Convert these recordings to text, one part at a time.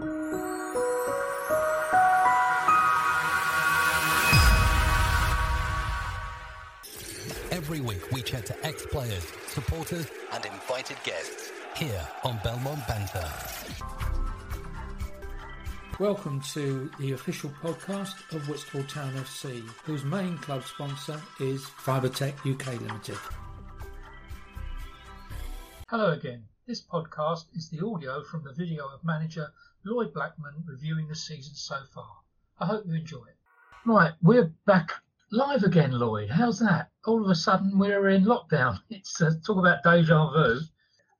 Every week we chat to ex-players, supporters and invited guests here on Belmont Banter. Welcome to the official podcast of Whitstable Town FC, whose main club sponsor is Fibertech UK Limited. Hello again. This podcast is the audio from the video of manager Lloyd Blackman reviewing the season so far. I hope you enjoy it. Right, we're back live again, Lloyd. How's that? All of a sudden we're in lockdown. It's uh, talk about deja vu.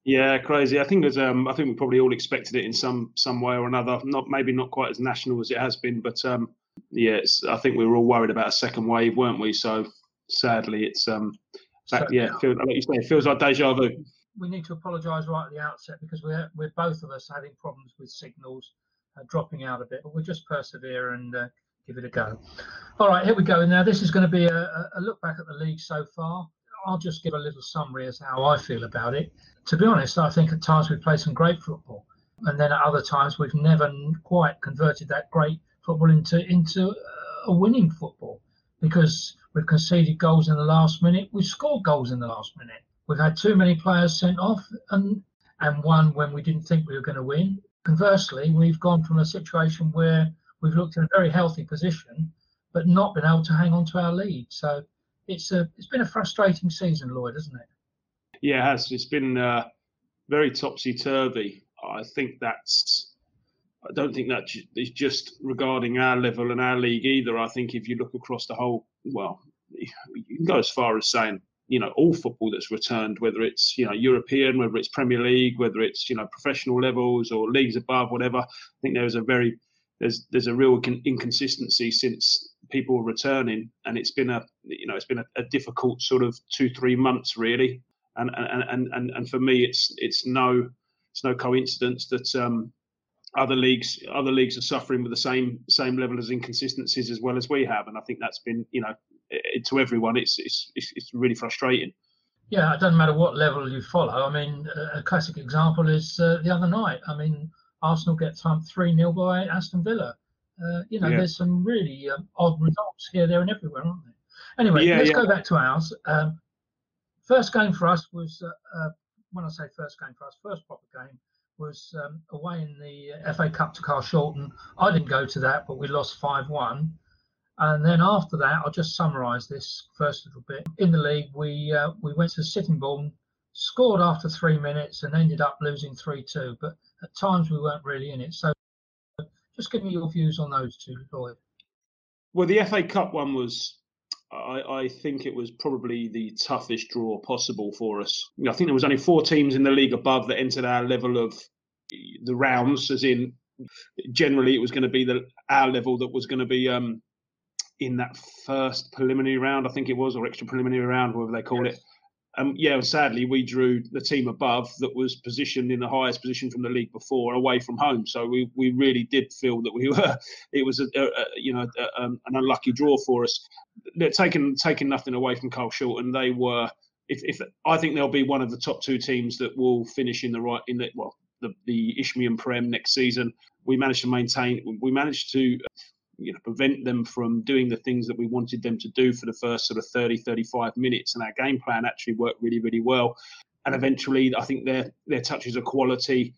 Yeah, crazy. I think there's um, I think we probably all expected it in some some way or another. Not maybe not quite as national as it has been, but um, yeah, I think we were all worried about a second wave, weren't we? So sadly, it's um, that, so, yeah, feel, like you say, it feels like deja vu. We need to apologise right at the outset because we're we're both of us having problems with signals uh, dropping out a bit, but we'll just persevere and uh, give it a go. All right, here we go. Now this is going to be a, a look back at the league so far. I'll just give a little summary as how I feel about it to be honest, I think at times we've played some great football, and then at other times we've never quite converted that great football into into a winning football because we've conceded goals in the last minute, we've scored goals in the last minute, we've had too many players sent off, and and won when we didn't think we were going to win. Conversely, we've gone from a situation where we've looked in a very healthy position, but not been able to hang on to our lead. So it's a it's been a frustrating season, Lloyd, hasn't it? Yeah, it has. It's been uh, very topsy turvy. I think that's. I don't think that is just regarding our level and our league either. I think if you look across the whole, well, you can go as far as saying, you know, all football that's returned, whether it's you know European, whether it's Premier League, whether it's you know professional levels or leagues above, whatever. I think there's a very there's there's a real inconsistency since people are returning, and it's been a you know it's been a, a difficult sort of two three months really and and and and and for me, it's it's no it's no coincidence that um, other leagues other leagues are suffering with the same same level of inconsistencies as well as we have, and I think that's been you know to everyone it's, it's it's it's really frustrating. Yeah, it doesn't matter what level you follow. I mean, a classic example is uh, the other night. I mean, Arsenal get thumped 3 0 by Aston Villa. Uh, you know, yeah. there's some really um, odd results here, there, and everywhere, aren't there? Anyway, yeah, let's yeah. go back to ours. Um, First game for us was, uh, uh, when I say first game for us, first proper game was um, away in the FA Cup to Carshalton. I didn't go to that, but we lost 5 1. And then after that, I'll just summarise this first little bit. In the league, we uh, we went to Sittingbourne, scored after three minutes, and ended up losing 3 2. But at times we weren't really in it. So just give me your views on those two, Lloyd. Well, the FA Cup one was I, I, think it was probably the toughest draw possible for us. I think there was only four teams in the league above that entered our level of the rounds, as in generally it was going to be the our level that was going to be um, in that first preliminary round, I think it was, or extra preliminary round, whatever they call yes. it um, yeah, sadly, we drew the team above that was positioned in the highest position from the league before away from home. So we, we really did feel that we were it was a, a, a you know a, um, an unlucky draw for us. They're taking taking nothing away from Carshalton. They were if, if I think they'll be one of the top two teams that will finish in the right in the well the the Isthmian Prem next season. We managed to maintain. We managed to you know prevent them from doing the things that we wanted them to do for the first sort of 30 35 minutes. And our game plan actually worked really really well. And eventually i think their their touches of quality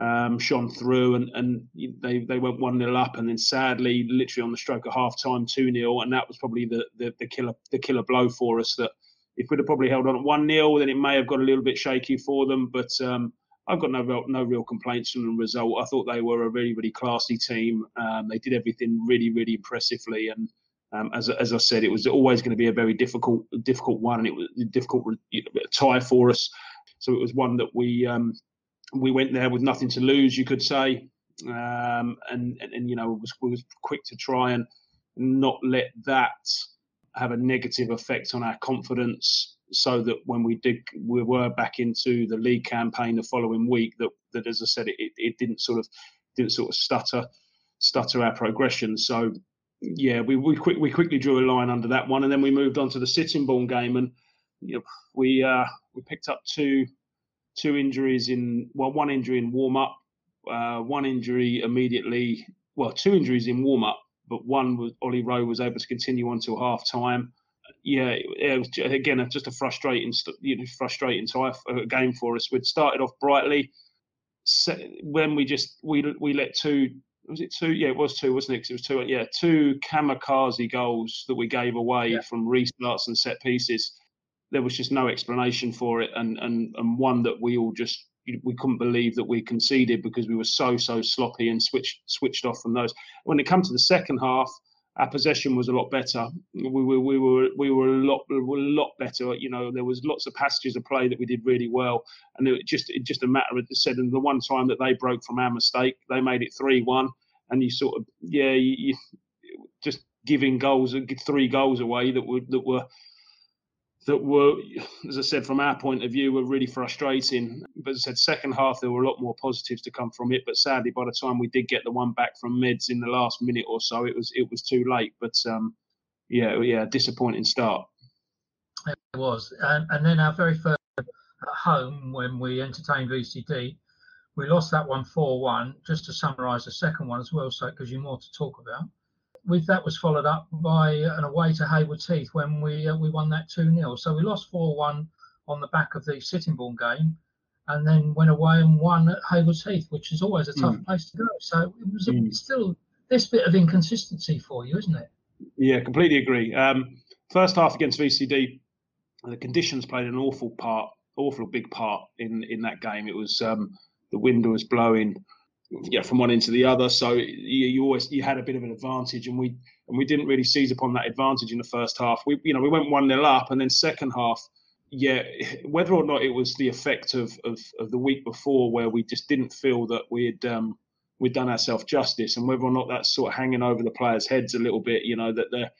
um, shone through and, and they, they went 1 0 up. And then sadly literally on the stroke of half time 2 0 and that was probably the, the, the killer the killer blow for us that if we'd have probably held on at 1 0 then it may have got a little bit shaky for them. But um, I've got no real, no real complaints from the result. I thought they were a really, really classy team. Um, they did everything really, really impressively. And um, as, as I said, it was always going to be a very difficult, difficult one, and it was a difficult tie for us. So it was one that we um, we went there with nothing to lose, you could say, um, and, and, and you know was was quick to try and not let that have a negative effect on our confidence so that when we did we were back into the league campaign the following week that that as I said it, it didn't sort of didn't sort of stutter stutter our progression so yeah we we, quick, we quickly drew a line under that one and then we moved on to the Sittingbourne game and you know, we uh, we picked up two two injuries in well one injury in warm up uh, one injury immediately. Well, two injuries in warm up, but one was Ollie Rowe was able to continue on half time. Yeah, it was again just a frustrating, you know, frustrating time, uh, game for us. We'd started off brightly. When we just we we let two was it two? Yeah, it was two, wasn't it? Cause it was two. Yeah, two kamikaze goals that we gave away yeah. from restarts and set pieces. There was just no explanation for it, and and and one that we all just we couldn't believe that we conceded because we were so so sloppy and switched switched off from those. When it came to the second half, our possession was a lot better. We were we were we were a lot we were a lot better. You know, there was lots of passages of play that we did really well, and it just it just a matter of said. And the one time that they broke from our mistake, they made it three one, and you sort of yeah, you, you just giving goals, three goals away that were that were that were, as I said, from our point of view, were really frustrating. But as I said, second half there were a lot more positives to come from it. But sadly, by the time we did get the one back from Meds in the last minute or so, it was it was too late. But um, yeah, yeah, disappointing start. It was, and, and then our very first at home when we entertained VCD, we lost that one 4 1. Just to summarise the second one as well, so it gives you more to talk about with that was followed up by an away to Haywards Heath when we uh, we won that 2 0. So we lost 4 1 on the back of the Sittingbourne game and then went away and won at Haywards Heath, which is always a tough mm. place to go. So it was a, mm. still this bit of inconsistency for you, isn't it? Yeah, completely agree. Um, first half against VCD, the conditions played an awful part, awful big part in in that game. It was um, the wind was blowing yeah, from one end to the other. So you, you, always you had a bit of an advantage, and we and we didn't really seize upon that advantage in the first half. We you know we went one 0 up, and then second half, yeah, whether or not it was the effect of, of of the week before where we just didn't feel that we'd um we'd done ourselves justice, and whether or not that's sort of hanging over the players' heads a little bit, you know that they're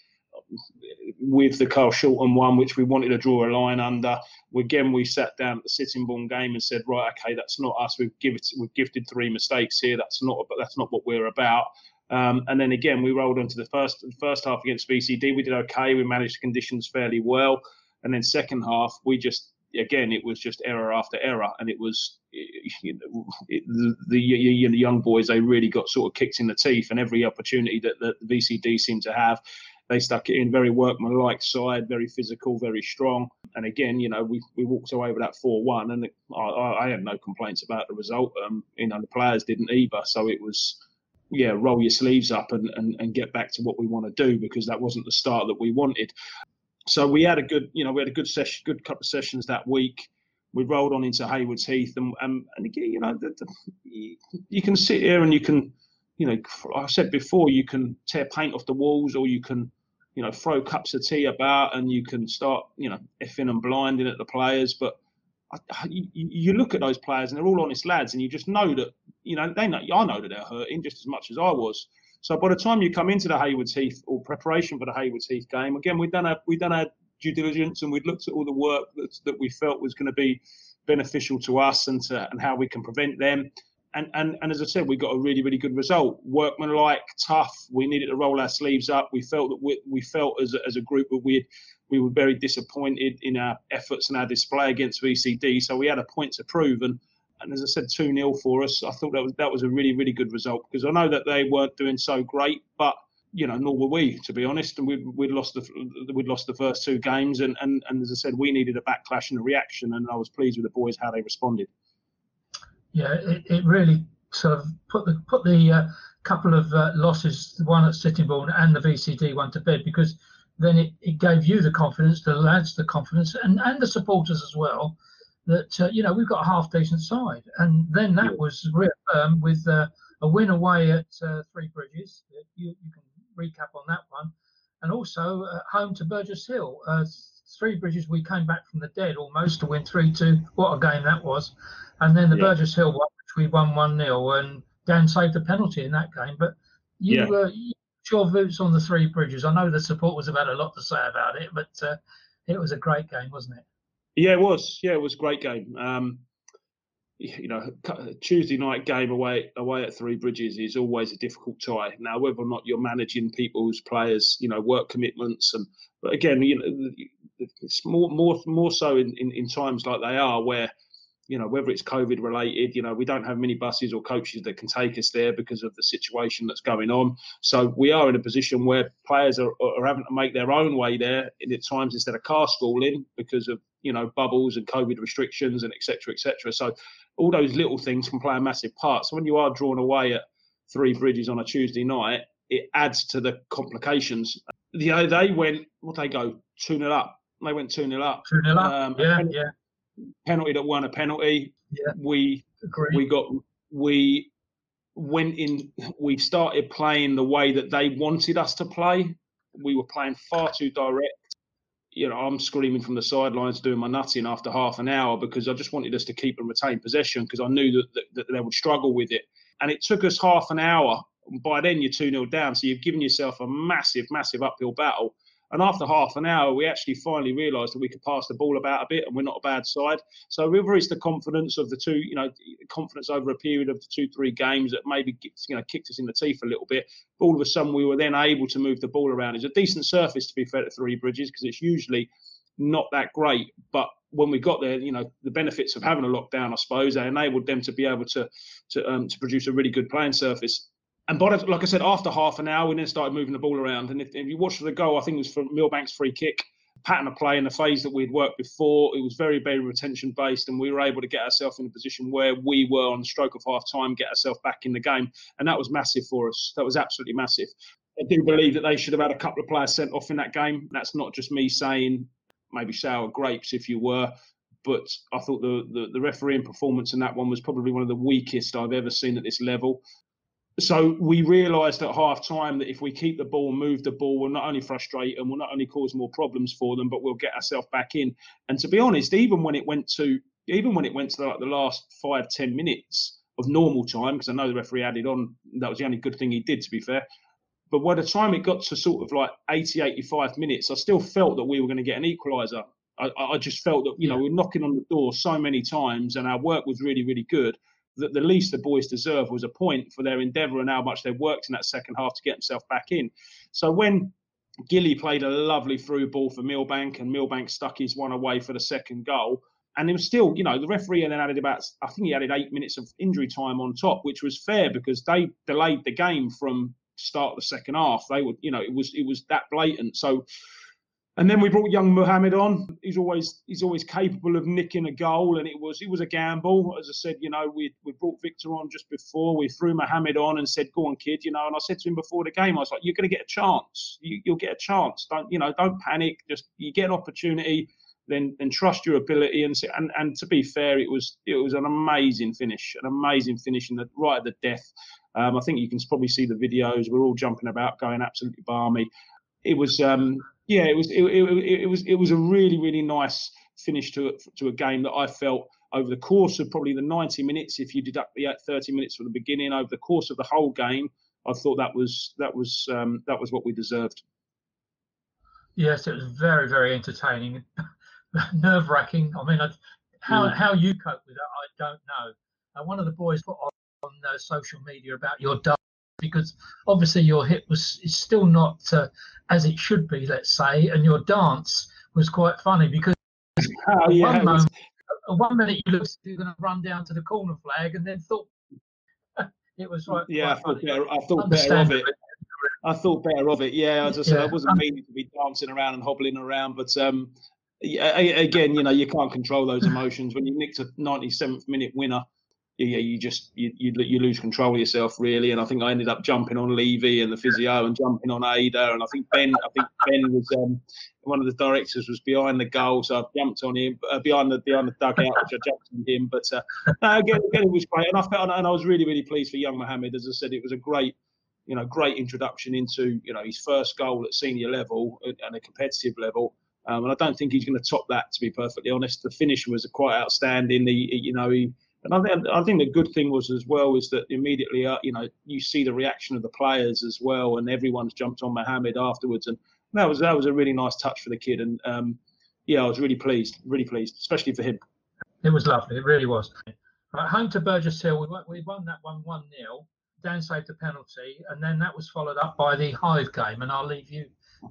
with the Carshalton one, which we wanted to draw a line under. Again, we sat down at the Sittingbourne game and said, right, okay, that's not us. We've we've gifted three mistakes here. That's not, but that's not what we're about. Um, and then again, we rolled onto the first first half against VCD. We did okay. We managed the conditions fairly well. And then second half, we just again, it was just error after error, and it was you know, it, the, the, young boys. They really got sort of kicked in the teeth, and every opportunity that, that the VCD seemed to have, they stuck it in very workmanlike side, very physical, very strong. And again, you know, we, we walked away with that 4 1, and I, I, had no complaints about the result. Um, you know, the players didn't either. So it was, yeah, roll your sleeves up and, and, and get back to what we want to do because that wasn't the start that we wanted. So we had a good, you know, we had a good session, good couple of sessions that week. We rolled on into Haywards Heath, and and, and again, you know, the, the, you can sit here and you can, you know, I said before, you can tear paint off the walls, or you can you know, throw cups of tea about and you can start, you know, effing and blinding at the players. But I, you, you, look at those players and they're all honest lads, and you just know that, you know, they know, I know that they're hurting just as much as I was. So by the time you come into the Haywards Heath or preparation for the Haywards Heath game, again, we've done our, we've done our due diligence and we'd looked at all the work that, that we felt was going to be beneficial to us and to, and how we can prevent them and, and, and as I said, we got a really, really good result. Workmanlike, tough. We needed to roll our sleeves up. We felt that we, we felt as a, as a group that we we were very disappointed in our efforts and our display against VCD. So we had a point to prove. And, and as I said, 2 0 for us. I thought that was that was a really, really good result because I know that they weren't doing so great, but you know, nor were we, to be honest. And we we'd lost the we'd lost the first two games, and, and and as I said, we needed a backlash and a reaction, and I was pleased with the boys how they responded yeah, it, it really sort of put the put the uh, couple of uh, losses, the one at Sittingbourne and the VCD one to bed because then it, it gave you the confidence, the lads the confidence, and, and the supporters as well that uh, you know we've got a half decent side, and then that was reaffirmed with uh, a win away at uh, Three Bridges. You, you can recap on that one, and also home to Burgess Hill. Three Bridges, we came back from the dead almost to win three two. What a game that was! And then the yeah. Burgess Hill one, which we won 1 0, and Dan saved the penalty in that game. But you, yeah. uh, your votes on the three bridges. I know the supporters have had a lot to say about it, but uh, it was a great game, wasn't it? Yeah, it was. Yeah, it was a great game. Um, you know, Tuesday night game away away at Three Bridges is always a difficult tie. Now, whether or not you're managing people's players, you know, work commitments, and but again, you know, it's more more more so in, in, in times like they are where you know, whether it's COVID related, you know, we don't have many buses or coaches that can take us there because of the situation that's going on. So we are in a position where players are, are having to make their own way there in at times instead of car schooling because of, you know, bubbles and COVID restrictions and etc. etc. So all those little things can play a massive part. So when you are drawn away at three bridges on a Tuesday night, it adds to the complications. You know, they went, what they go, 2 0 up. They went 2 0 up. 2 0 up. Um, yeah, yeah penalty that won a penalty. Yeah. We Agreed. we got we went in we started playing the way that they wanted us to play. We were playing far too direct. You know, I'm screaming from the sidelines doing my nutting after half an hour because I just wanted us to keep and retain possession because I knew that, that, that they would struggle with it. And it took us half an hour. By then, you're 2 0 down. So you've given yourself a massive, massive uphill battle. And after half an hour, we actually finally realised that we could pass the ball about a bit, and we're not a bad side. So whether it's the confidence of the two, you know, confidence over a period of the two, three games that maybe you know kicked us in the teeth a little bit, all of a sudden we were then able to move the ball around. It's a decent surface to be fair to Three Bridges because it's usually not that great, but when we got there, you know, the benefits of having a lockdown, I suppose, they enabled them to be able to to um, to produce a really good playing surface and but like I said, after half an hour, we then started moving the ball around. And if, if you watch the goal, I think it was from Millbank's free kick, pattern of play in the phase that we'd worked before. It was very, very retention based, and we were able to get ourselves in a position where we were on the stroke of half time, get ourselves back in the game. And that was massive for us. That was absolutely massive. I do believe that they should have had a couple of players sent off in that game. That's not just me saying maybe sour grapes if you were. But I thought the, the, the refereeing performance in that one was probably one of the weakest I've ever seen at this level so we realised at half time that if we keep the ball, move the ball, we'll not only frustrate and we'll not only cause more problems for them, but we'll get ourselves back in. And to be honest, even when it went to even when it went to like the last five ten minutes of normal time, because I know the referee added on, that was the only good thing he did, to be fair. But by the time it got to sort of like 80, 85 minutes, I still felt that we were going to get an equaliser. I, I, just felt that you know we were knocking on the door so many times, and our work was really, really good that the least the boys deserve was a point for their endeavour and how much they worked in that second half to get themselves back in. So when Gilly played a lovely through ball for Millbank and Millbank stuck his one away for the second goal. And it was still, you know, the referee and then added about, I think he added eight minutes of injury time on top, which was fair because they delayed the game from start of the second half. They would, you know, it was it was that blatant. So and then we brought young Mohammed on. He's always he's always capable of nicking a goal, and it was it was a gamble. As I said, you know, we we brought Victor on just before. We threw Mohammed on and said, "Go on, kid," you know. And I said to him before the game, I was like, "You're going to get a chance. You, will get a chance. Don't you know? Don't panic. Just you get an opportunity." Then, then trust your ability and, and and to be fair, it was it was an amazing finish, an amazing finish, in the right at the death. Um, I think you can probably see the videos. We're all jumping about, going absolutely balmy. It was um, yeah, it was it, it, it, was it was a really really nice finish to to a game that I felt over the course of probably the 90 minutes. If you deduct the 30 minutes from the beginning, over the course of the whole game, I thought that was that was um, that was what we deserved. Yes, it was very very entertaining, nerve wracking. I mean, how mm. how you cope with that, I don't know. Uh, one of the boys put on, on uh, social media about your because obviously your hip was is still not uh, as it should be, let's say, and your dance was quite funny because oh, yeah, one, moment, one minute you looked you're going to run down to the corner flag, and then thought it was right. Yeah, I thought, better, I thought better of it. I thought better of it. Yeah, as I said, yeah. I wasn't meaning to be dancing around and hobbling around, but um, again, you know, you can't control those emotions when you nicked a 97th minute winner yeah, you just you, you, you lose control of yourself really. And I think I ended up jumping on Levy and the physio and jumping on Ada. And I think Ben, I think Ben was um, one of the directors was behind the goal, so I jumped on him uh, behind the behind the dugout, which I jumped on him. But uh, no, again, again, it was great, and I felt and I was really really pleased for young Mohammed. As I said, it was a great. You know, great introduction into you know his first goal at senior level and a competitive level, um, and I don't think he's going to top that. To be perfectly honest, the finish was quite outstanding. The you know he and I think, I think the good thing was as well is that immediately, uh, you know, you see the reaction of the players as well, and everyone's jumped on Mohammed afterwards, and that was that was a really nice touch for the kid, and um, yeah, I was really pleased, really pleased, especially for him. It was lovely, it really was. Right, home to Burgess Hill, we won, we won that one one 0 Dan saved a penalty, and then that was followed up by the Hythe game, and I'll leave you,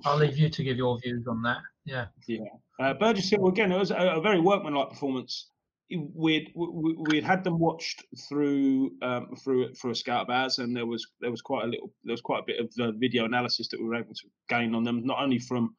I'll leave you to give your views on that. Yeah. Yeah. Uh, Burgess Hill again. It was a, a very workmanlike performance we'd we'd had them watched through um, through through a scout of ours, and there was there was quite a little there was quite a bit of uh, video analysis that we were able to gain on them, not only from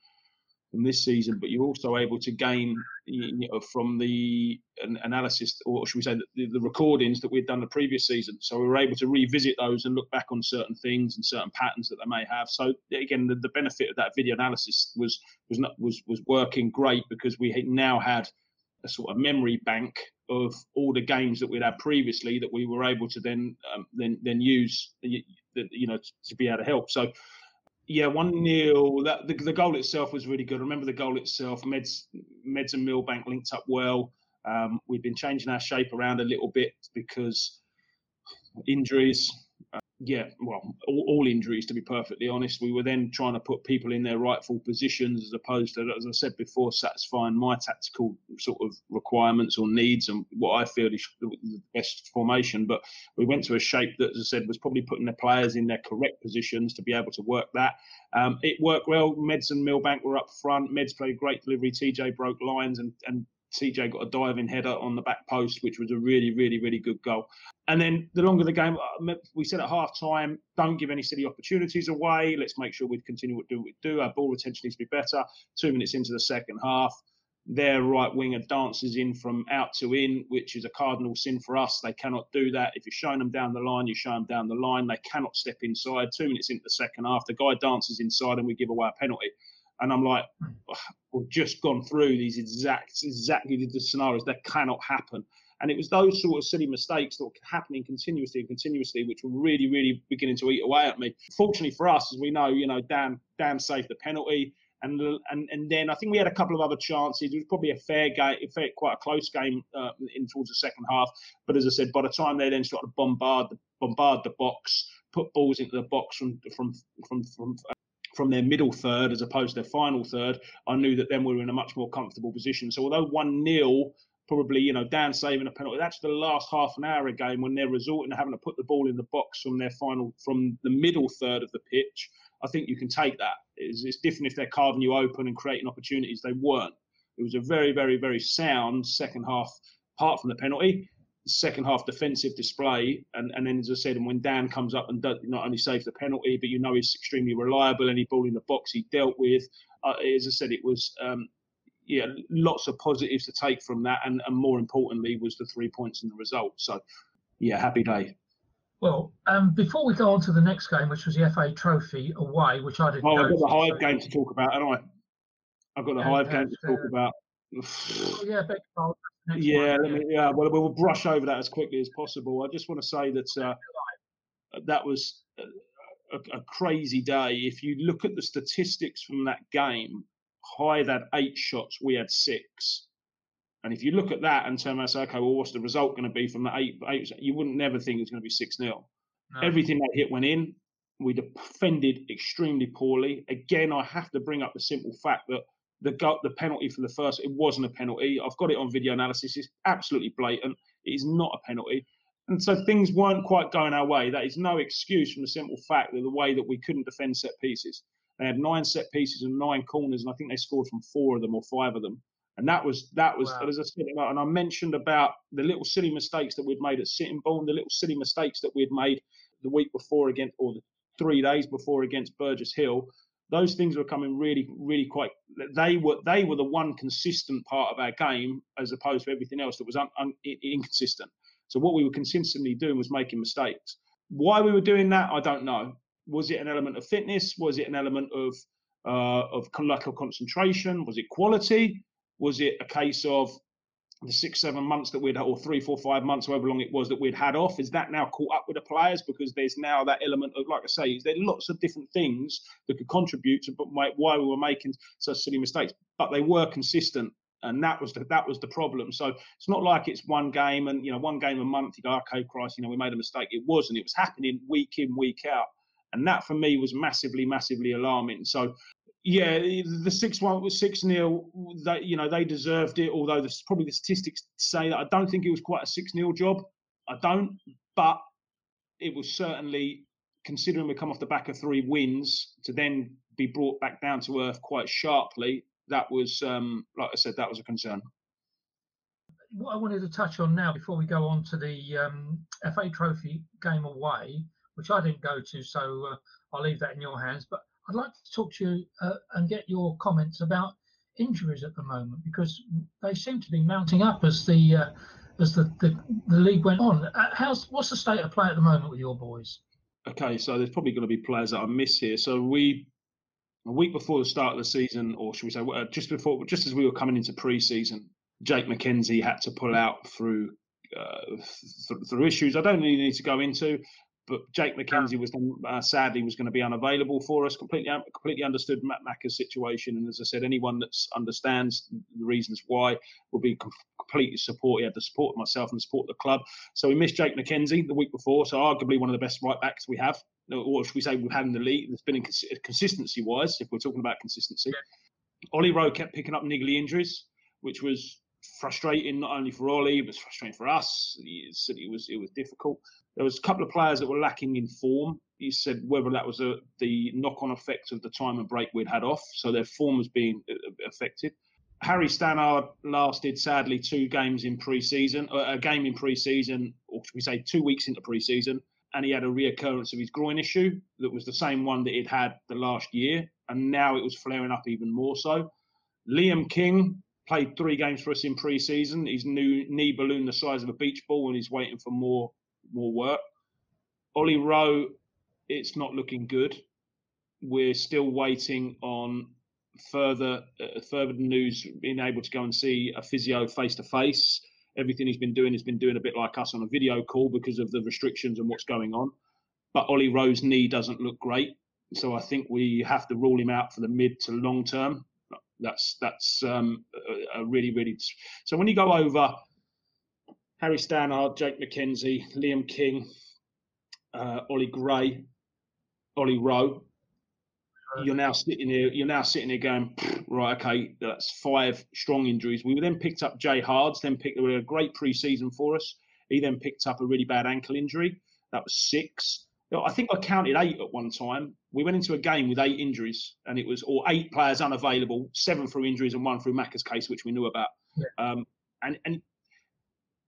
from this season, but you're also able to gain you know, from the analysis, or should we say, the, the recordings that we'd done the previous season. So we were able to revisit those and look back on certain things and certain patterns that they may have. So again, the, the benefit of that video analysis was was not was was working great because we now had a sort of memory bank of all the games that we'd had previously that we were able to then um, then then use you know to be able to help. So yeah, one 0 That the, the goal itself was really good. Remember the goal itself. Meds Meds and Millbank linked up well. Um, we've been changing our shape around a little bit because injuries yeah, well, all, all, injuries to be perfectly honest. We were then trying to put people in their rightful positions as opposed to, as I said before, satisfying my tactical sort of requirements or needs and what I feel is the best formation. But we went to a shape that, as I said, was probably putting the players in their correct positions to be able to work that. Um, it worked well. Meds and Millbank were up front. Meds played great delivery. TJ broke lines and, and TJ got a diving header on the back post, which was a really, really, really good goal. And then the longer the game, uh, we said at half time, don't give any silly opportunities away. Let's make sure we continue to do what we do. Our ball retention needs to be better. Two minutes into the second half, their right winger dances in from out to in, which is a cardinal sin for us. They cannot do that. If you're showing them down the line, you show them down the line. They cannot step inside. Two minutes into the second half, the guy dances inside and we give away a penalty and I'm like, we've just gone through these exact exactly the scenarios that cannot happen. And it was those sort of silly mistakes that were happening continuously and continuously, which were really, really beginning to eat away at me. Fortunately for us, as we know, you know, Dan Dan saved the penalty. And, and and then I think we had a couple of other chances. It was probably a fair game, fair, quite a close game uh, in towards the second half. But as I said, by the time they then started to bombard the bombard the box, put balls into the box from from from from from their middle third as opposed to their final third, I knew that then we were in a much more comfortable position. So although one 0 probably you know Dan saving a penalty, that's the last half an hour of game when they're resorting to having to put the ball in the box from their final from the middle third of the pitch. I think you can take that. It's, it's different if they're carving you open and creating opportunities. They weren't. It was a very, very, very sound second half, apart from the penalty second half defensive display. And, and then, as I said, and when Dan comes up and does, not only saves the penalty, but you know he's extremely reliable. Any ball in the box he dealt with, uh, as I said, it was um, yeah, lots of positives to take from that, and, and more importantly was the three points and the result. So, yeah, happy day. Well, um, before we go on to the next game, which was the FA Trophy away, which I didn't. Oh, I've got the Hythe game to talk about, and I, I've got the Hythe game to talk about. Oh, yeah, yeah, let me, yeah. Well, we'll brush over that as quickly as possible. I just want to say that uh, that was a, a, crazy day. If you look at the statistics from that game, Hythe had eight shots, we had six. And if you look at that and turn around and say, okay, well, what's the result going to be from the eight? eight you wouldn't never think it's going to be 6 0. No. Everything that hit went in. We defended extremely poorly. Again, I have to bring up the simple fact that the go- the penalty for the first it wasn't a penalty. I've got it on video analysis. It's absolutely blatant. It is not a penalty. And so things weren't quite going our way. That is no excuse from the simple fact that the way that we couldn't defend set pieces. They had nine set pieces and nine corners, and I think they scored from four of them or five of them. And that was that was wow. as I said, and I mentioned about the little silly mistakes that we'd made at Sittingbourne, the little silly mistakes that we'd made the week before against, or the three days before against Burgess Hill those things were coming really, really quite. They were they were the one consistent part of our game as opposed to everything else that was un, un, inconsistent. So what we were consistently doing was making mistakes. Why we were doing that, I don't know. Was it an element of fitness? Was it an element of uh, of lack of concentration? Was it quality? Was it a case of the six, seven months that we'd, or three, four, five months, however long it was that we'd had off, is that now caught up with the players? Because there's now that element of, like I say, there's lots of different things that could contribute to why we were making such silly mistakes, but they were consistent. And that was the that was the problem. So it's not like it's one game and you know one game a month. You go, okay, Christ, you know we made a mistake. It wasn't. It was happening week in, week out, and that for me was massively, massively alarming. So yeah, the six one was six 0 That you know they deserved it. Although the, probably the statistics say that I don't think it was quite a six 0 job. I don't, but it was certainly considering we come off the back of three wins to then be brought back down to earth quite sharply. That was, um, like I said, that was a concern. what I wanted to touch on now before we go on to the um, FA Trophy game away, which I didn't go to, so uh, I'll leave that in your hands. But I'd like to talk to you uh, and get your comments about injuries at the moment because they seem to be mounting up as the uh, as the, the, the league went on. Uh, how's what's the state of play at the moment with your boys? Okay, so there's probably going to be players that I miss here. So we a week before the start of the season, or should we say, uh, just before, just as we were coming into pre-season, Jake McKenzie had to pull out through uh, th- through issues I don't really need to go into. But Jake McKenzie was uh, sadly was going to be unavailable for us. Completely, completely understood Matt Macca's situation, and as I said, anyone that understands the reasons why will be completely support. He had the support of myself and the support of the club. So we missed Jake McKenzie the week before. So arguably one of the best right backs we have, or should we say we've had in the league. There's been in consistency wise, if we're talking about consistency. Yeah. Ollie Rowe kept picking up niggly injuries, which was frustrating not only for Ollie, but frustrating for us. It was it was difficult. There was a couple of players that were lacking in form. He said whether that was a, the knock-on effect of the time and break we'd had off, so their form was being uh, affected. Harry Stannard lasted sadly two games in pre-season, uh, a game in pre-season, or should we say two weeks into pre-season, and he had a reoccurrence of his groin issue that was the same one that he'd had the last year, and now it was flaring up even more so. Liam King played three games for us in pre-season. His new knee balloon the size of a beach ball, and he's waiting for more more work. Ollie Rowe, it's not looking good. We're still waiting on further uh, further news, being able to go and see a physio face to face. Everything he's been doing, he's been doing a bit like us on a video call because of the restrictions and what's going on. But Ollie Rowe's knee doesn't look great, so I think we have to rule him out for the mid to long term. That's that's um, a, really really. So when you go over Harry Stannard, Jake McKenzie, Liam King, uh, Ollie Gray, Ollie Rowe, you're now sitting here. You're now sitting here going, right, okay, that's five strong injuries. We then picked up Jay Hards, then picked a great preseason for us. He then picked up a really bad ankle injury. That was six. I think I counted eight at one time. We went into a game with eight injuries, and it was or eight players unavailable, seven through injuries and one through Macca's case, which we knew about. Yeah. Um, and and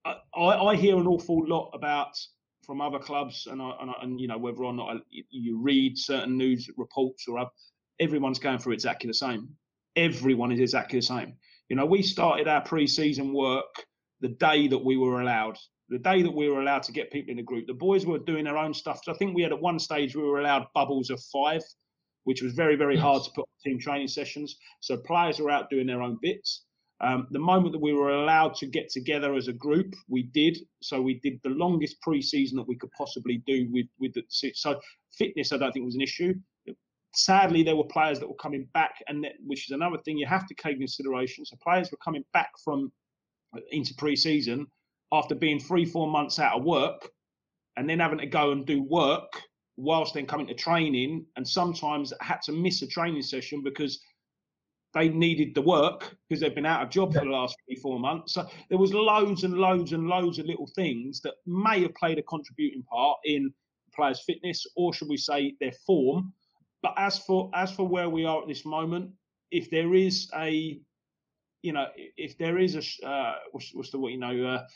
I, I hear an awful lot about from other clubs, and I, and, I, and you know whether or not I, you read certain news reports or other, everyone's going through exactly the same. Everyone is exactly the same. You know, we started our pre-season work the day that we were allowed the day that we were allowed to get people in the group, the boys were doing their own stuff. So I think we had at one stage we were allowed bubbles of five, which was very very yes. hard to put team training sessions. So players were out doing their own bits. Um, the moment that we were allowed to get together as a group, we did. So we did the longest pre-season that we could possibly do with with the so fitness. I don't think was an issue. Sadly, there were players that were coming back, and that, which is another thing you have to take into consideration. So players were coming back from uh, into pre-season after being three, four months out of work and then having to go and do work whilst then coming to training and sometimes had to miss a training session because they needed the work because they've been out of job for the last three, four months. So there was loads and loads and loads of little things that may have played a contributing part in players' fitness, or should we say their form. But as for as for where we are at this moment, if there is a, you know, if there is a, uh, what's, what's the what you know, uh,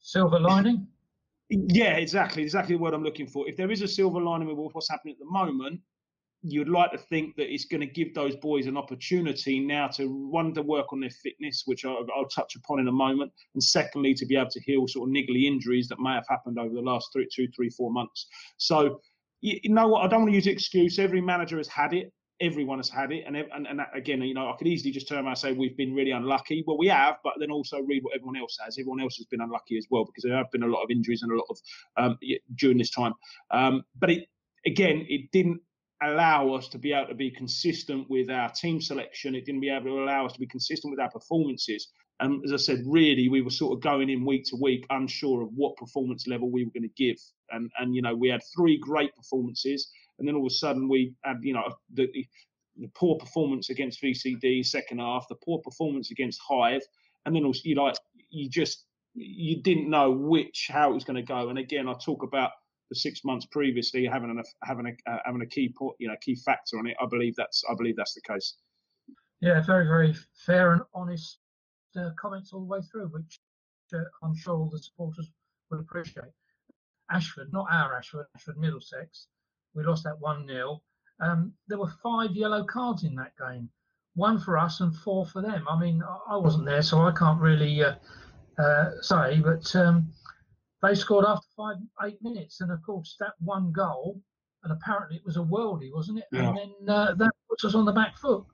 Silver lining? Yeah, exactly. Exactly what I'm looking for. If there is a silver lining with what's happening at the moment, you'd like to think that it's going to give those boys an opportunity now to one to work on their fitness, which I'll, I'll, touch upon in a moment, and secondly to be able to heal sort of niggly injuries that may have happened over the last three, two, three, four months. So you, you know what? I don't want to use excuse. Every manager has had it everyone has had it. And, and, and again, you know, I could easily just turn around and say we've been really unlucky. Well, we have, but then also read what everyone else has. Everyone else has been unlucky as well because there have been a lot of injuries and a lot of um, during this time. Um, but it again, it didn't allow us to be able to be consistent with our team selection. It didn't be able to allow us to be consistent with our performances. And as I said, really, we were sort of going in week to week, unsure of what performance level we were going to give. And and you know, we had three great performances and then all of a sudden we had you know the, the poor performance against VCD second half, the poor performance against Hythe, and then also you like you just you didn't know which how it was going to go. And again, I talk about the six months previously having a having a uh, having a key you know key factor on it. I believe that's I believe that's the case. Yeah, very very fair and honest uh, comments all the way through, which uh, I'm sure all the supporters will appreciate. Ashford, not our Ashford, Ashford Middlesex, we lost that 1 0. Um, there were five yellow cards in that game, one for us and four for them. I mean, I wasn't there, so I can't really uh, uh, say, but um, they scored after five, eight minutes. And of course, that one goal, and apparently it was a worldie, wasn't it? Yeah. And then uh, that puts us on the back foot.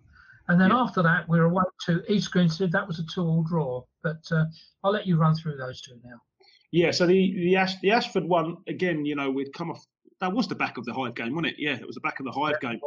And then yeah. after that, we were away to East Grinstead. That was a two-all draw. But uh, I'll let you run through those two now. Yeah, so the the, Ash, the Ashford one again, you know, we'd come off. That was the back of the Hythe game, wasn't it? Yeah, it was the back of the Hythe game.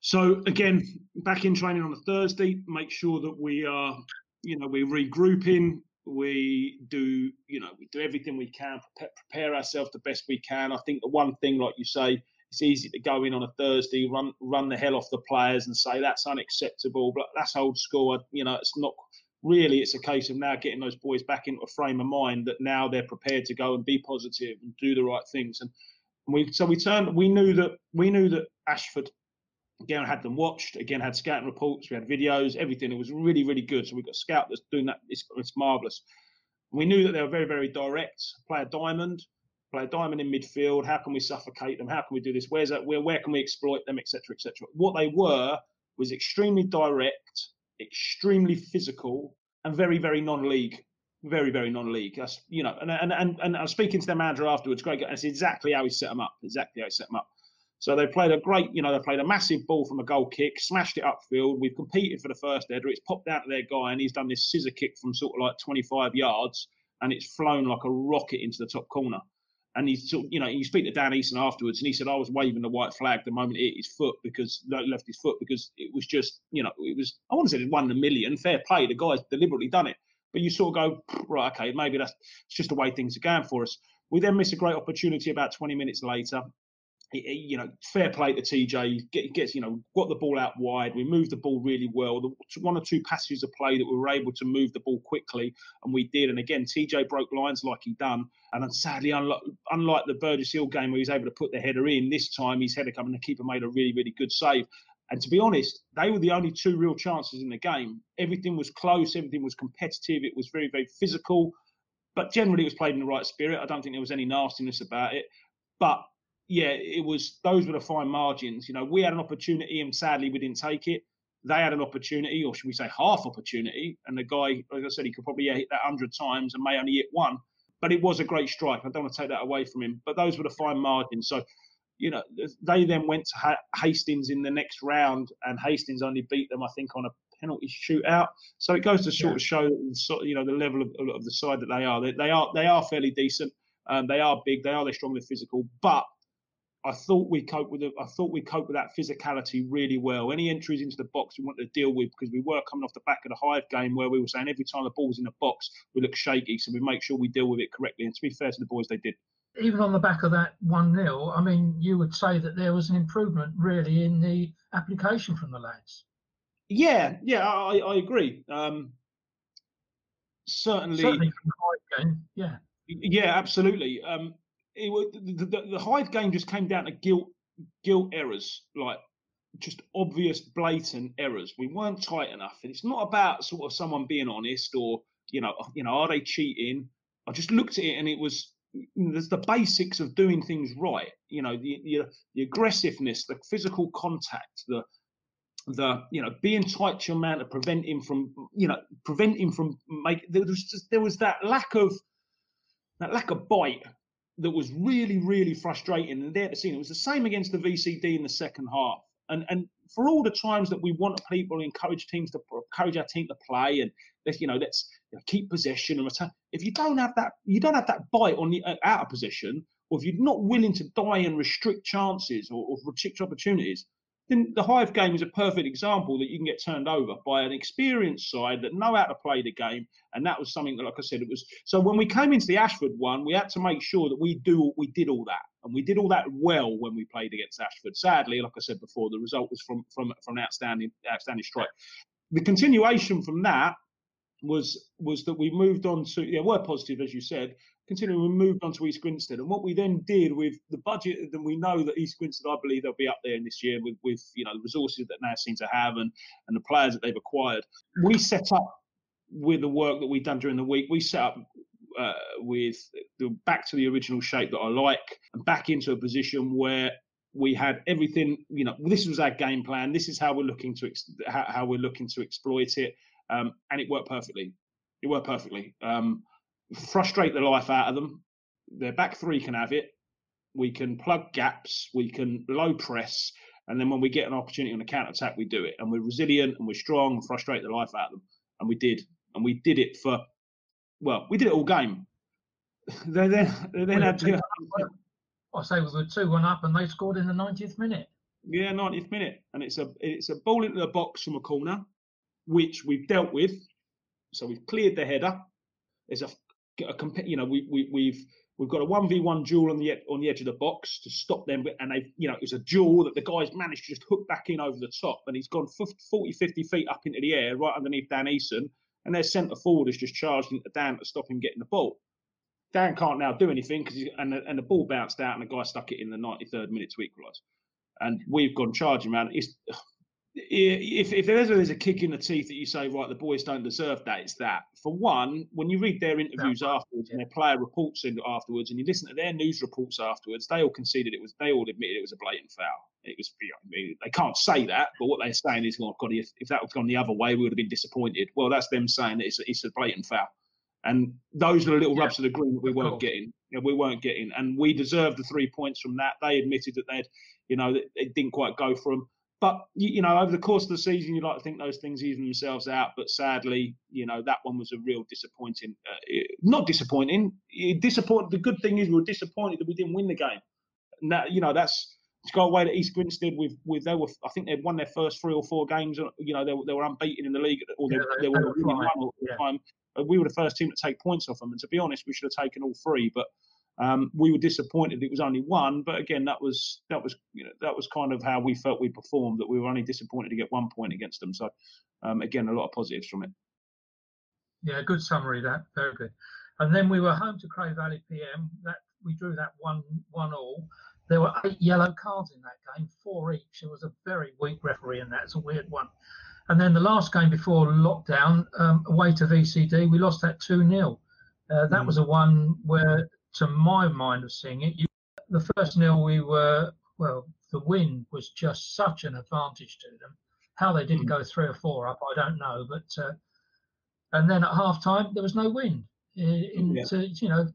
So again, back in training on a Thursday. Make sure that we are, you know, we're regrouping. We do, you know, we do everything we can, prepare, prepare ourselves the best we can. I think the one thing, like you say, it's easy to go in on a Thursday, run run the hell off the players, and say that's unacceptable. But that's old school. You know, it's not really. It's a case of now getting those boys back into a frame of mind that now they're prepared to go and be positive and do the right things. And we so we turned. We knew that we knew that Ashford again had them watched. Again had scouting reports. We had videos. Everything. It was really really good. So we got a scout that's doing that. It's, it's marvelous. We knew that they were very very direct. Play a diamond play a diamond in midfield. How can we suffocate them? How can we do this? Where's that? Where where can we exploit them, etc., etc. What they were was extremely direct, extremely physical, and very very non-league. Very very non-league. That's you know, and and and, and I was speaking to their manager afterwards. Great, that's exactly how he set them up. Exactly how he set them up. So they played a great, you know, they played a massive ball from a goal kick, smashed it upfield. We've competed for the first header. It's popped out to their guy, and he's done this scissor kick from sort of like 25 yards, and it's flown like a rocket into the top corner. And he's sort you know, you speak to Dan Easton afterwards, and he said I was waving the white flag the moment it hit his foot because left his foot because it was just, you know, it was. I want to say it won a million. Fair play, the guy's deliberately done it. But you sort of go, right, okay, maybe that's just the way things are going for us. We then miss a great opportunity about 20 minutes later you know, fair play to TJ. Get, gets, you know, got the ball out wide. We moved the ball really well. The one or two passages of play that we were able to move the ball quickly, and we did. And again, TJ broke lines like he done. And sadly, unlike, unlike the Burgess Hill game where he was able to put the header in, this time his header coming, the keeper made a really, really good save. And to be honest, they were the only two real chances in the game. Everything was close. Everything was competitive. It was very, very physical. But generally, it was played in the right spirit. I don't think there was any nastiness about it. But yeah, it was those were the fine margins. You know, we had an opportunity and sadly we didn't take it. They had an opportunity, or should we say half opportunity, and the guy, like I said, he could probably hit that hundred times and may only hit one. But it was a great strike. I don't want to take that away from him. But those were the fine margins. So, you know, they then went to Hastings in the next round, and Hastings only beat them, I think, on a penalty shootout. So it goes to sort yeah. of show, you know, the level of, of the side that they are. They, they are they are fairly decent. Um, they are big. They are they're strong. They're physical, but I thought we cope with it. I thought we cope with that physicality really well. Any entries into the box we wanted to deal with because we were coming off the back of the Hythe game where we were saying every time the ball was in the box we look shaky, so we make sure we deal with it correctly. And to be fair to the boys, they did. Even on the back of that one 0 I mean, you would say that there was an improvement really in the application from the lads. Yeah, yeah, I, I agree. Um, certainly, certainly from the game, yeah. Yeah, absolutely. Um, it, the, the, the Hythe game just came down to guilt guilt errors, like just obvious, blatant errors. We weren't tight enough, and it's not about sort of someone being honest or you know, you know, are they cheating? I just looked at it, and it was there's the basics of doing things right. You know, the, the the aggressiveness, the physical contact, the the you know being tight to your man to prevent him from you know prevent him from make there was just there was that lack of that lack of bite that was really, really frustrating. And there to see it was the same against the VCD in the second half. And and for all the times that we want people encourage teams to encourage our team to play and let's you know let's you know, keep possession and return. If you don't have that, you don't have that bite on the uh, out of position, or if you're not willing to die and restrict chances or, or restrict opportunities, then the Hythe game is a perfect example that you can get turned over by an experienced side that know how to play the game. And that was something that, like I said, it was. So when we came into the Ashford one, we had to make sure that we do we did all that, and we did all that well when we played against Ashford. Sadly, like I said before, the result was from from from an outstanding outstanding strike. The continuation from that was was that we moved on to yeah we're positive as you said continuing we moved on to east grinstead and what we then did with the budget then we know that east grinstead i believe they'll be up there in this year with with you know the resources that now seem to have and and the players that they've acquired we set up with the work that we've done during the week we set up uh, with the back to the original shape that I like, and back into a position where we had everything. You know, this was our game plan. This is how we're looking to ex- how, how, we're looking to exploit it, um, and it worked perfectly. It worked perfectly. Um, frustrate the life out of them. Their back three can have it. We can plug gaps. We can low press. And then when we get an opportunity on a counter attack, we do it. And we're resilient and we're strong and frustrate the life out of them. And we did. And we did it for, well, we did it all game. they then, they then had to. I say we were 2 1 up and they scored in the 90th minute. Yeah, 90th minute. And it's a it's a ball into the box from a corner, which we've dealt with. So we've cleared the header. There's a, a you know, we, we, we've We've got a one v one duel on the on the edge of the box to stop them, and they, you know, it was a duel that the guys managed to just hook back in over the top, and he's gone 40, 50 feet up into the air, right underneath Dan Eason, and their centre forward has just charged into Dan to stop him getting the ball. Dan can't now do anything because and the, and the ball bounced out, and the guy stuck it in the 93rd minute to equalise. And we've gone charging, man. It's if if there's there's a kick in the teeth that you say right the boys don't deserve that it's that. For one when you read their interviews afterwards and their player reports afterwards and you listen to their news reports afterwards they all conceded it was they all admitted it was a blatant foul. It was you know, they can't say that but what they're saying is oh god if, if that was gone the other way we would have been disappointed. Well that's them saying that it's a, it's a blatant foul. And those are the little rubs of the green that we weren't getting you know, we weren't getting. And we deserved the three points from that. They admitted that they'd you know it didn't quite go for them but you know, over the course of the season, you like to think those things even themselves out. But sadly, you know, that one was a real disappointing. Uh, not disappointing. Disappointed. The good thing is we were disappointed that we didn't win the game. And that you know, that's to go away that East Grinstead with with they were. I think they'd won their first three or four games. You know, they, they were unbeaten in the league, or they, yeah, they, they were winning one all the yeah. time. We were the first team to take points off them, and to be honest, we should have taken all three. But um, we were disappointed it was only one, but again, that was that was you know that was kind of how we felt we performed. That we were only disappointed to get one point against them. So um, again, a lot of positives from it. Yeah, good summary. That very good. And then we were home to Cray Valley PM. That we drew that one one all. There were eight yellow cards in that game, four each. It was a very weak referee in that. It's a weird one. And then the last game before lockdown, um, away to VCD, we lost that 2 0. Uh, that mm. was a one where to my mind of seeing it, you, the first nil we were well, the win was just such an advantage to them. How they didn't mm. go three or four up, I don't know. But uh, and then at half time there was no wind in, yeah. to, you know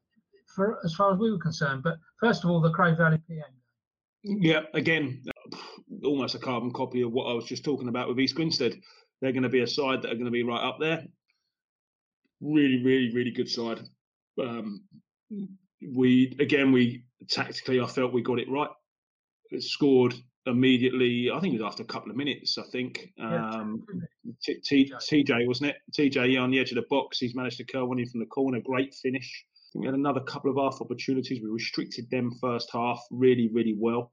for as far as we were concerned. But first of all, the Cray Valley PM. Yeah, again, almost a carbon copy of what I was just talking about with East Grinstead. They're going to be a side that are going to be right up there. Really, really, really good side. Um, we again we tactically I felt we got it right. It scored immediately. I think it was after a couple of minutes. I think um, T- T- TJ wasn't it? TJ on the edge of the box. He's managed to curl one in from the corner. Great finish. we had another couple of half opportunities. We restricted them first half really, really well.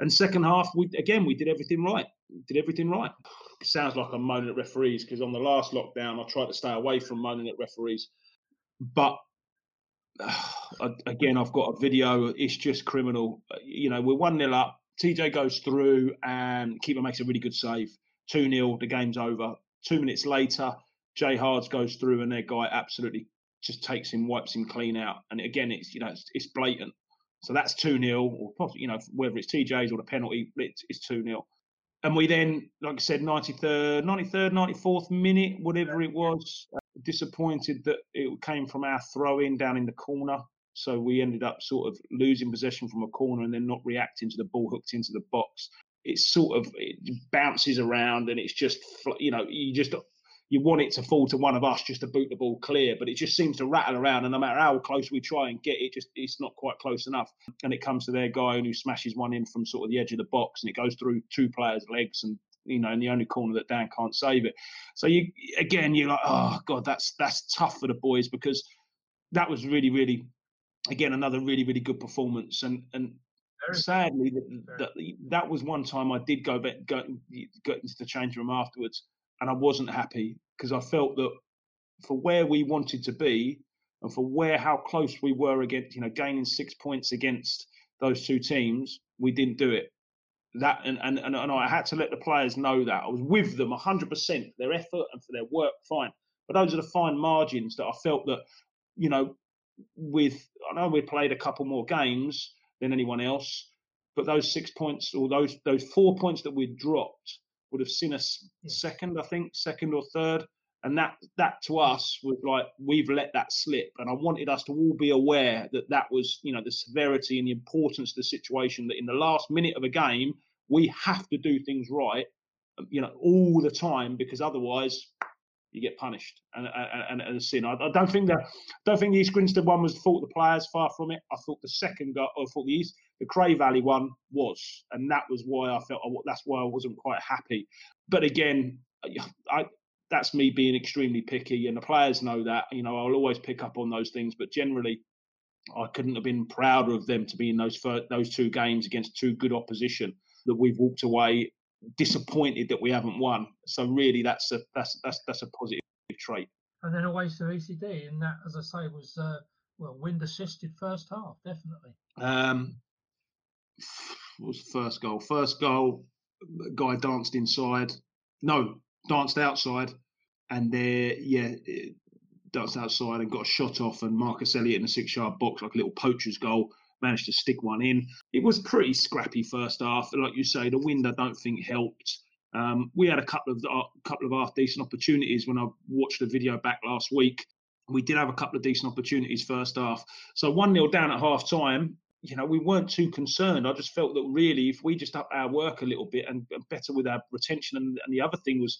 And second half, we again we did everything right. Did everything right. sounds like I'm moaning at referees because on the last lockdown I tried to stay away from moaning at referees, but again, I've got a video. It's just criminal. Uh, you know, we're 1 0 up. TJ goes through and keeper makes a really good save. 2 0, the game's over. Two minutes later, Jay Hards goes through and their guy absolutely just takes him, wipes him clean out. And again, it's you know it's, it's blatant. So that's 2 0, or possibly, you know, whether it's TJ's or the penalty, it's, it's 2 0. And we then, like I said, 93rd, 93rd, 94th minute, whatever it was, disappointed that it came from our throw in down in the corner. So we ended up sort of losing possession from a corner and then not reacting to the ball hooked into the box. It sort of it bounces around and it's just you know you just you want it to fall to one of us just to boot the ball clear, but it just seems to rattle around, and no matter how close we try and get it, just it's not quite close enough. And it comes to their guy who smashes one in from sort of the edge of the box, and it goes through two players' legs, and you know, in the only corner that Dan can't save it. So you again, you're like, oh god, that's that's tough for the boys because that was really, really, again, another really, really good performance, and and sadly that, that, that was one time I did go back go, go into the change room afterwards and I wasn't happy because I felt that for where we wanted to be and for where how close we were against you know gaining six points against those two teams, we didn't do it. That and, and, and, and I had to let the players know that I was with them 100% for their effort and for their work, fine. But those are the fine margins that I felt that you know with I know we played a couple more games than anyone else, but those six points or those those four points that we dropped would have seen us second, I think, second or third. And that that to us was like we've let that slip, and I wanted us to all be aware that that was you know the severity and the importance of the situation. That in the last minute of a game, we have to do things right, um, you know, all the time because otherwise you get punished and and, and a sin. I, I, don't think that don't think the East Grinstead one was the fault of the players. Far from it. I thought the second go, I thought the East the Cray Valley one was, and that was why I felt that's why I wasn't quite happy. But again, I that's me being extremely picky, and the players know that. You know, I'll always pick up on those things, but generally. I couldn't have been prouder of them to be in those first, those two games against two good opposition that we've walked away disappointed that we haven't won. So really, that's a that's that's that's a positive trait. And then away to VCD, and that, as I say, was uh, well wind assisted first half, definitely. Um, what was the first goal? First goal, guy danced inside. No, danced outside, and there, yeah, danced outside and got a shot off, and Marcus Elliott in a six-yard box like a little poacher's goal managed to stick one in. It was pretty scrappy first half. Like you say, the wind I don't think helped. Um, we had a couple of uh, couple of half decent opportunities when I watched the video back last week. We did have a couple of decent opportunities first half. So one 0 down at half time. You know, we weren't too concerned. I just felt that really, if we just up our work a little bit and, better with our retention, and, and the other thing was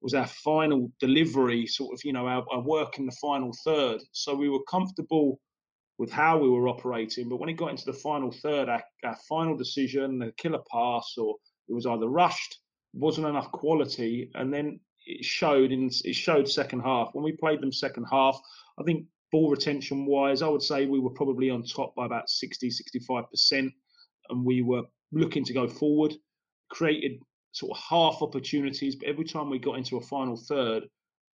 was our final delivery, sort of, you know, our, our work in the final third. So we were comfortable with how we were operating. But when it got into the final third, our, our final decision, the killer pass, or it was either rushed, wasn't enough quality, and then it showed in it showed second half. When we played them second half, I think ball retention wise, I would say we were probably on top by about 60, 65%, and we were looking to go forward, created sort of half opportunities, but every time we got into a final third,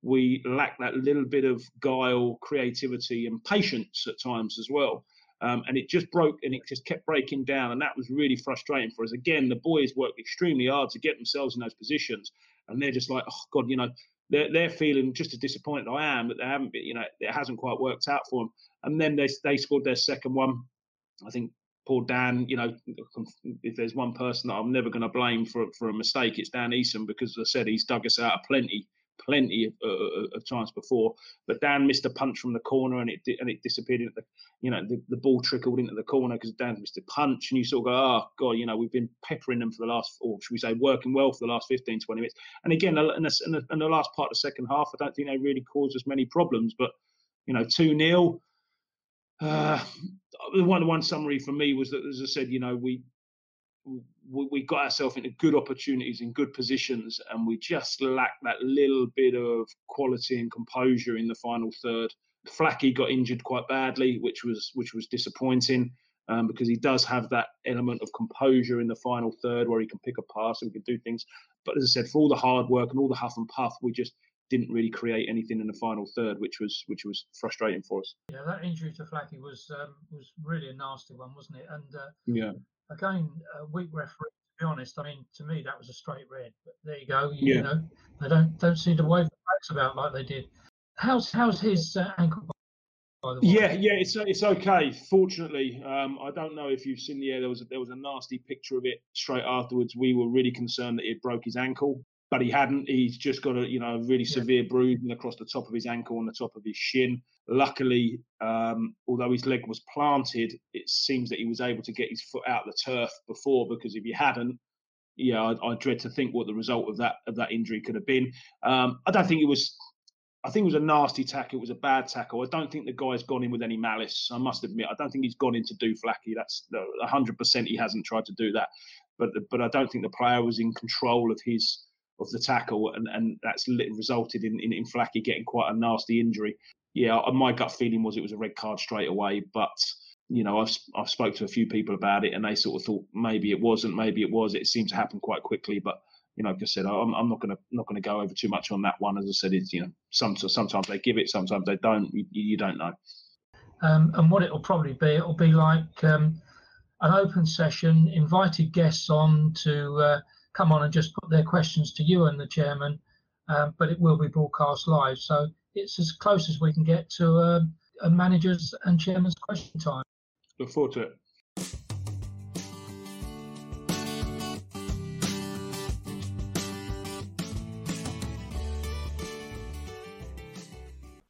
we lack that little bit of guile, creativity, and patience at times as well. Um, and it just broke and it just kept breaking down. And that was really frustrating for us. Again, the boys worked extremely hard to get themselves in those positions. And they're just like, oh, God, you know, they're, they're feeling just as disappointed I am that they haven't been, you know, it hasn't quite worked out for them. And then they, they scored their second one. I think poor Dan, you know, if there's one person that I'm never going to blame for for a mistake, it's Dan Eason because, as I said, he's dug us out of plenty plenty of, uh, of, times before. But Dan missed a punch from the corner and it and it disappeared into the, you know, the, the ball trickled into the corner because Dan missed a punch. And you sort of go, oh, God, you know, we've been peppering them for the last, or should we say, working well for the last 15, 20 minutes. And again, in the, in the, in the last part of the second half, I don't think they really caused us many problems. But, you know, 2 0. Uh, the one one summary for me was that, as I said, you know, we we, we got ourselves into good opportunities in good positions, and we just lacked that little bit of quality and composure in the final third. Flacky got injured quite badly, which was which was disappointing um, because he does have that element of composure in the final third where he can pick a pass and we can do things. But as I said, for all the hard work and all the huff and puff, we just didn't really create anything in the final third, which was which was frustrating for us. Yeah, that injury to Flacky was um, was really a nasty one, wasn't it? And uh, yeah, again, a weak referee. To be honest, I mean, to me that was a straight red. But there you go. You, yeah. know, they don't don't seem to wave the flags about like they did. How's how's his uh, ankle? Yeah, yeah, it's it's okay. Fortunately, um, I don't know if you've seen the yeah, there was a, there was a nasty picture of it straight afterwards. We were really concerned that it broke his ankle, but he hadn't. He's just got a you know a really severe bruising across the top of his ankle and the top of his shin. Luckily, um, although his leg was planted, it seems that he was able to get his foot out the turf before. Because if he hadn't, yeah, I, I dread to think what the result of that of that injury could have been. Um, I don't think it was. I think it was a nasty tackle. It was a bad tackle. I don't think the guy's gone in with any malice. I must admit, I don't think he's gone in to do Flacky. That's hundred percent. He hasn't tried to do that. But but I don't think the player was in control of his of the tackle, and, and that's resulted in, in, in getting quite a nasty injury. Yeah, my gut feeling was it was a red card straight away, but you know, I've I've spoke to a few people about it, and they sort of thought maybe it wasn't, maybe it was. It seemed to happen quite quickly, but you know, like I said, I'm, I'm not going to not going to go over too much on that one. As I said, it's you know, some, sometimes they give it, sometimes they don't. You, you don't know. Um, and what it'll probably be, it'll be like um, an open session, invited guests on to uh, come on and just put their questions to you and the chairman, um, but it will be broadcast live. So it's as close as we can get to um, a managers and chairman's question time. Look forward to it.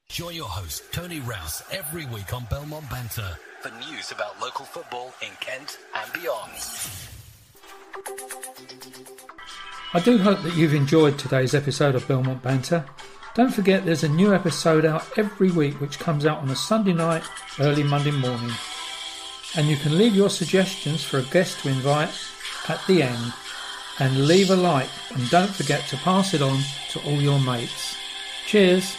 Join your host, Tony Rouse, every week on Belmont Banter for news about local football in Kent and beyond. I do hope that you've enjoyed today's episode of Belmont Banter. Don't forget there's a new episode out every week which comes out on a Sunday night, early Monday morning. And you can leave your suggestions for a guest to invite at the end. And leave a like and don't forget to pass it on to all your mates. Cheers!